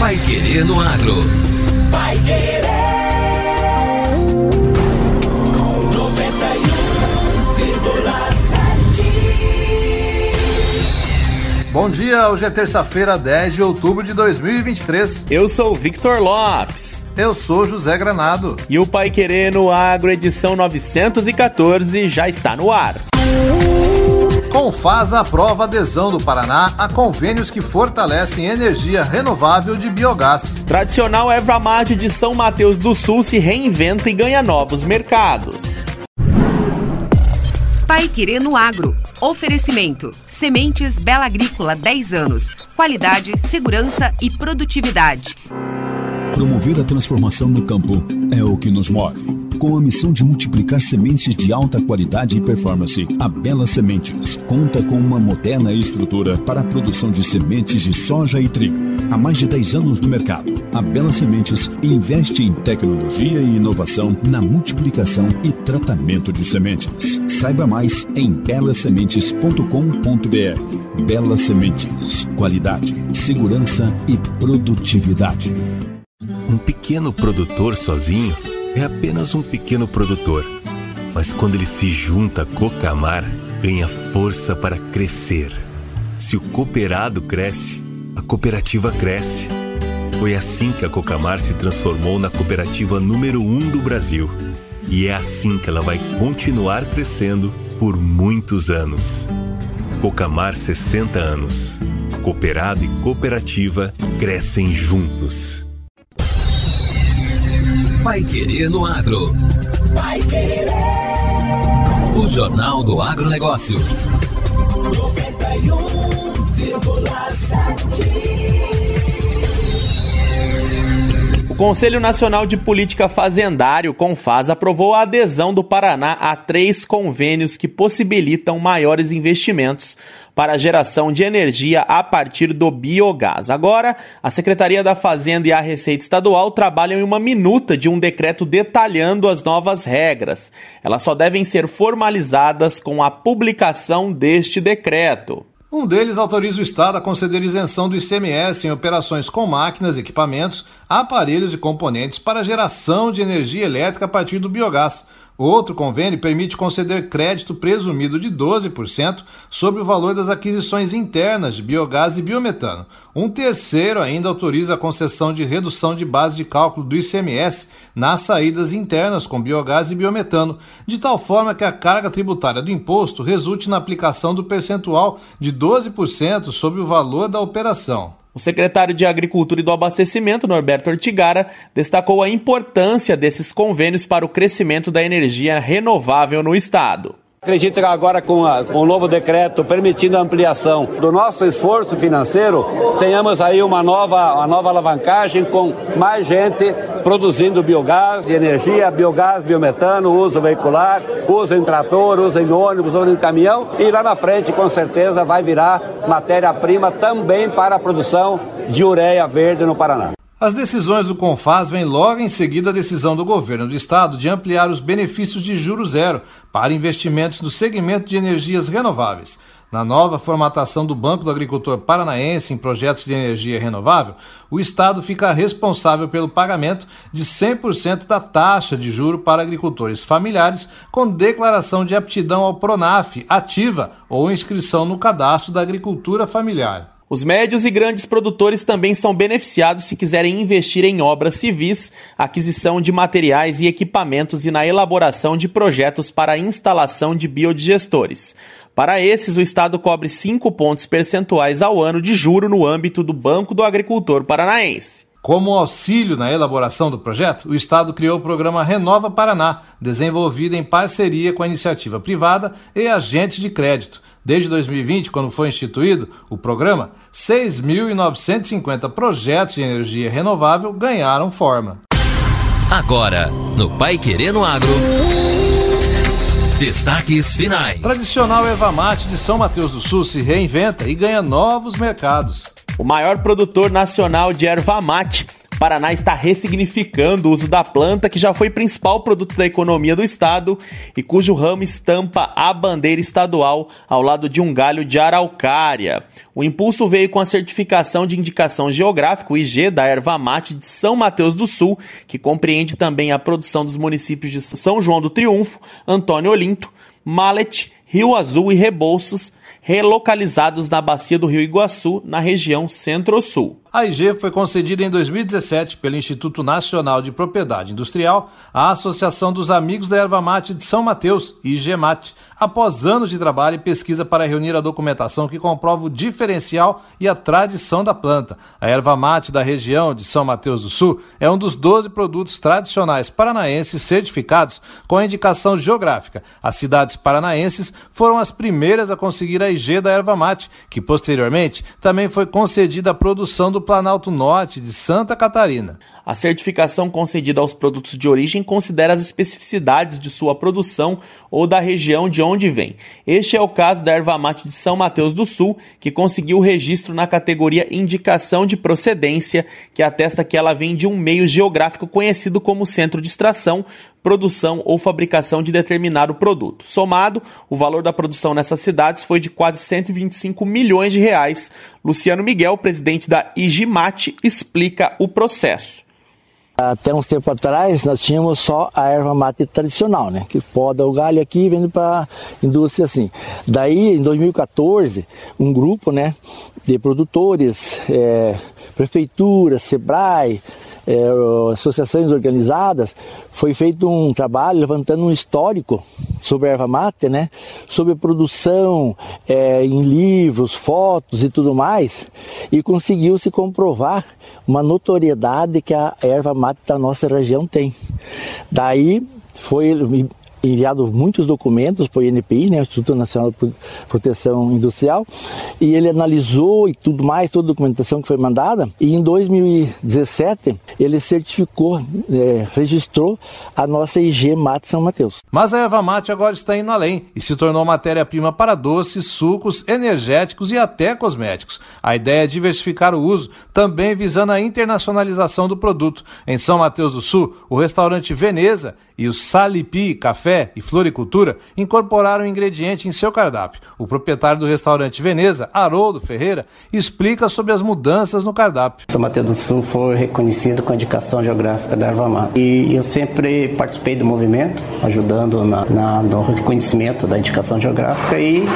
Pai Querer no Agro. Pai Querer. 91,7. Bom dia, hoje é terça-feira, 10 de outubro de 2023. Eu sou o Victor Lopes. Eu sou José Granado. E o Pai Querer no Agro, edição 914, já está no ar. Confaz aprova adesão do Paraná a convênios que fortalecem energia renovável de biogás. Tradicional Evramate de São Mateus do Sul se reinventa e ganha novos mercados. Pai Querer no Agro. Oferecimento. Sementes Bela Agrícola 10 anos. Qualidade, segurança e produtividade. Promover a transformação no campo é o que nos move. Com a missão de multiplicar sementes de alta qualidade e performance, a Bela Sementes conta com uma moderna estrutura para a produção de sementes de soja e trigo. Há mais de 10 anos no mercado, a Bela Sementes investe em tecnologia e inovação na multiplicação e tratamento de sementes. Saiba mais em belasementes.com.br. Bela Sementes, qualidade, segurança e produtividade. Um pequeno produtor sozinho é apenas um pequeno produtor. Mas quando ele se junta a Cocamar, ganha força para crescer. Se o cooperado cresce, a cooperativa cresce. Foi assim que a Cocamar se transformou na cooperativa número um do Brasil. E é assim que ela vai continuar crescendo por muitos anos. Cocamar 60 anos. Cooperado e cooperativa crescem juntos. Pai Querer no Agro. Pai Querer. O Jornal do Agronegócio. 91,7. Conselho Nacional de Política Fazendário, CONFAS, aprovou a adesão do Paraná a três convênios que possibilitam maiores investimentos para a geração de energia a partir do biogás. Agora, a Secretaria da Fazenda e a Receita Estadual trabalham em uma minuta de um decreto detalhando as novas regras. Elas só devem ser formalizadas com a publicação deste decreto. Um deles autoriza o Estado a conceder isenção do ICMS em operações com máquinas, equipamentos, aparelhos e componentes para geração de energia elétrica a partir do biogás. Outro convênio permite conceder crédito presumido de 12% sobre o valor das aquisições internas de biogás e biometano. Um terceiro ainda autoriza a concessão de redução de base de cálculo do ICMS nas saídas internas com biogás e biometano, de tal forma que a carga tributária do imposto resulte na aplicação do percentual de 12% sobre o valor da operação. O secretário de Agricultura e do Abastecimento, Norberto Ortigara, destacou a importância desses convênios para o crescimento da energia renovável no estado. Acredito que agora com, a, com o novo decreto permitindo a ampliação do nosso esforço financeiro, tenhamos aí uma nova, uma nova alavancagem com mais gente produzindo biogás e energia, biogás, biometano, uso veicular, uso em trator, uso em ônibus, uso em caminhão e lá na frente com certeza vai virar matéria-prima também para a produção de ureia verde no Paraná. As decisões do Confaz vêm logo em seguida a decisão do governo do estado de ampliar os benefícios de juro zero para investimentos no segmento de energias renováveis. Na nova formatação do Banco do Agricultor Paranaense em projetos de energia renovável, o Estado fica responsável pelo pagamento de 100% da taxa de juro para agricultores familiares com declaração de aptidão ao PRONAF ativa ou inscrição no cadastro da agricultura familiar. Os médios e grandes produtores também são beneficiados se quiserem investir em obras civis, aquisição de materiais e equipamentos e na elaboração de projetos para a instalação de biodigestores. Para esses, o Estado cobre 5 pontos percentuais ao ano de juro no âmbito do Banco do Agricultor Paranaense. Como auxílio na elaboração do projeto, o Estado criou o programa Renova Paraná, desenvolvido em parceria com a iniciativa privada e agentes de crédito. Desde 2020, quando foi instituído o programa, 6.950 projetos de energia renovável ganharam forma. Agora, no Pai Querendo Agro. Destaques finais. Tradicional Evamate de São Mateus do Sul se reinventa e ganha novos mercados. O maior produtor nacional de erva mate Paraná está ressignificando o uso da planta, que já foi principal produto da economia do estado e cujo ramo estampa a bandeira estadual ao lado de um galho de araucária. O impulso veio com a certificação de indicação geográfica, o IG, da erva mate de São Mateus do Sul, que compreende também a produção dos municípios de São João do Triunfo, Antônio Olinto, Mallet, Rio Azul e Rebouças, relocalizados na bacia do Rio Iguaçu, na região Centro-Sul. A IG foi concedida em 2017 pelo Instituto Nacional de Propriedade Industrial à Associação dos Amigos da Erva Mate de São Mateus, IGMAT, após anos de trabalho e pesquisa para reunir a documentação que comprova o diferencial e a tradição da planta. A erva mate da região de São Mateus do Sul é um dos 12 produtos tradicionais paranaenses certificados com indicação geográfica. As cidades paranaenses foram as primeiras a conseguir a IG da erva mate, que posteriormente também foi concedida a produção do do Planalto Norte de Santa Catarina. A certificação concedida aos produtos de origem considera as especificidades de sua produção ou da região de onde vem. Este é o caso da erva mate de São Mateus do Sul, que conseguiu o registro na categoria Indicação de Procedência, que atesta que ela vem de um meio geográfico conhecido como centro de extração, produção ou fabricação de determinado produto. Somado, o valor da produção nessas cidades foi de quase 125 milhões de reais. Luciano Miguel, presidente da IGMAT, explica o processo. Até uns tempo atrás nós tínhamos só a erva mate tradicional, né? Que poda o galho aqui e vende para indústria assim. Daí, em 2014, um grupo, né, de produtores, é, prefeitura, Sebrae, é, associações organizadas, foi feito um trabalho levantando um histórico sobre a erva mate, né? Sobre produção é, em livros, fotos e tudo mais, e conseguiu se comprovar uma notoriedade que a erva mate da nossa região tem. Daí foi enviado muitos documentos para o INPI, né, Instituto Nacional de Proteção Industrial, e ele analisou e tudo mais, toda a documentação que foi mandada, e em 2017 ele certificou, é, registrou a nossa IG Mate São Mateus. Mas a erva mate agora está indo além e se tornou matéria-prima para doces, sucos, energéticos e até cosméticos. A ideia é diversificar o uso, também visando a internacionalização do produto. Em São Mateus do Sul, o restaurante Veneza e o Salipi Café e Floricultura incorporaram o ingrediente em seu cardápio. O proprietário do restaurante Veneza, Haroldo Ferreira, explica sobre as mudanças no cardápio. São Mateus do Sul foi reconhecido com a indicação geográfica da erva mate. E eu sempre participei do movimento, ajudando na, na, no reconhecimento da indicação geográfica e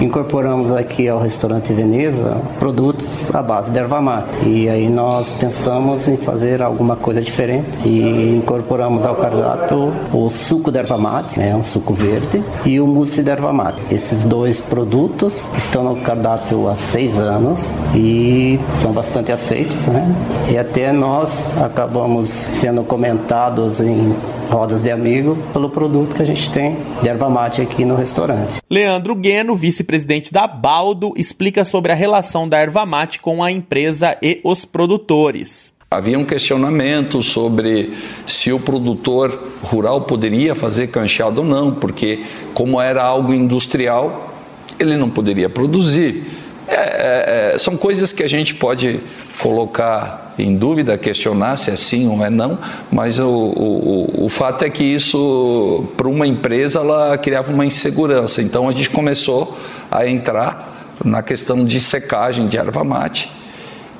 incorporamos aqui ao restaurante Veneza produtos à base de erva mate. E aí nós pensamos em fazer alguma coisa diferente e incorporamos ao cardápio o suco de erva mate, né, um suco verde, e o mousse de erva mate. Esses dois produtos estão no cardápio há seis anos e são bastante aceitos, né? E até nós acabamos sendo comentados em rodas de amigo pelo produto que a gente tem de erva mate aqui no restaurante. Leandro Gueno, vice-presidente da Baldo, explica sobre a relação da erva mate com a empresa e os produtores. Havia um questionamento sobre se o produtor rural poderia fazer cancheado ou não, porque, como era algo industrial, ele não poderia produzir. É, é, é, são coisas que a gente pode colocar em dúvida, questionar se é sim ou é não, mas o, o, o fato é que isso, para uma empresa, ela criava uma insegurança. Então a gente começou a entrar na questão de secagem de erva mate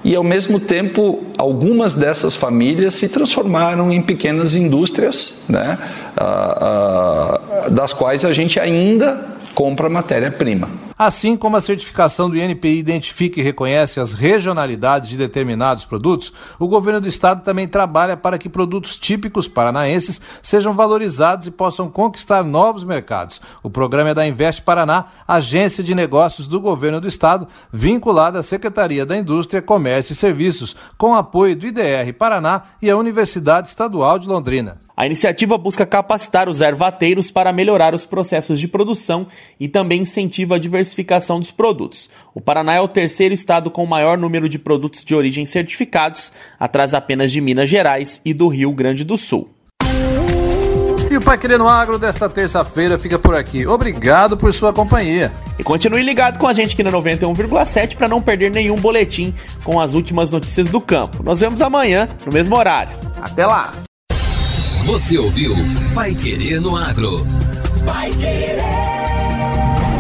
e ao mesmo tempo algumas dessas famílias se transformaram em pequenas indústrias, né, ah, ah, das quais a gente ainda compra matéria-prima. Assim como a certificação do INPI identifica e reconhece as regionalidades de determinados produtos, o governo do estado também trabalha para que produtos típicos paranaenses sejam valorizados e possam conquistar novos mercados. O programa é da Invest Paraná, agência de negócios do governo do estado, vinculada à Secretaria da Indústria, Comércio e Serviços, com apoio do IDR Paraná e a Universidade Estadual de Londrina. A iniciativa busca capacitar os ervateiros para melhorar os processos de produção e também incentiva a diversificação dos produtos. O Paraná é o terceiro estado com o maior número de produtos de origem certificados, atrás apenas de Minas Gerais e do Rio Grande do Sul o Pai Querendo Agro desta terça-feira fica por aqui. Obrigado por sua companhia. E continue ligado com a gente aqui na 91,7 para não perder nenhum boletim com as últimas notícias do campo. Nós vemos amanhã no mesmo horário. Até lá! Você ouviu Pai Querer no Agro. Pai Querer.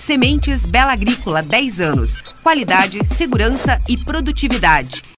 Sementes Bela Agrícola 10 anos. Qualidade, segurança e produtividade.